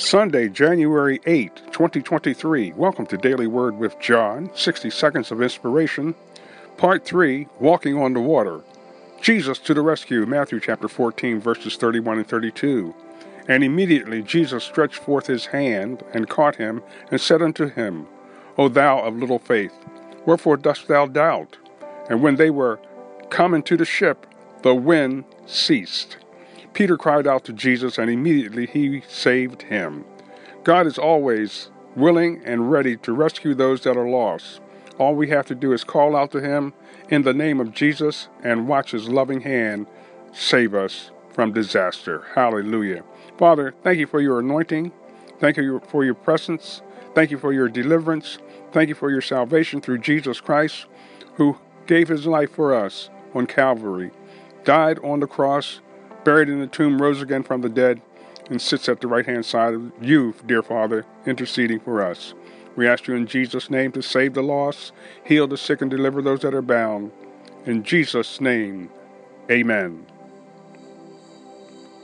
Sunday, January 8, 2023. Welcome to Daily Word with John, 60 Seconds of Inspiration. Part 3, Walking on the Water. Jesus to the rescue, Matthew chapter 14, verses 31 and 32. And immediately Jesus stretched forth his hand and caught him, and said unto him, O thou of little faith, wherefore dost thou doubt? And when they were come into the ship, the wind ceased Peter cried out to Jesus, and immediately he saved him. God is always willing and ready to rescue those that are lost. All we have to do is call out to him in the name of Jesus and watch his loving hand save us from disaster. Hallelujah. Father, thank you for your anointing. Thank you for your presence. Thank you for your deliverance. Thank you for your salvation through Jesus Christ, who gave his life for us on Calvary, died on the cross, buried in the tomb, rose again from the dead, and sits at the right hand side of you, dear Father, interceding for us. We ask you in Jesus' name to save the lost, heal the sick, and deliver those that are bound. In Jesus' name, amen.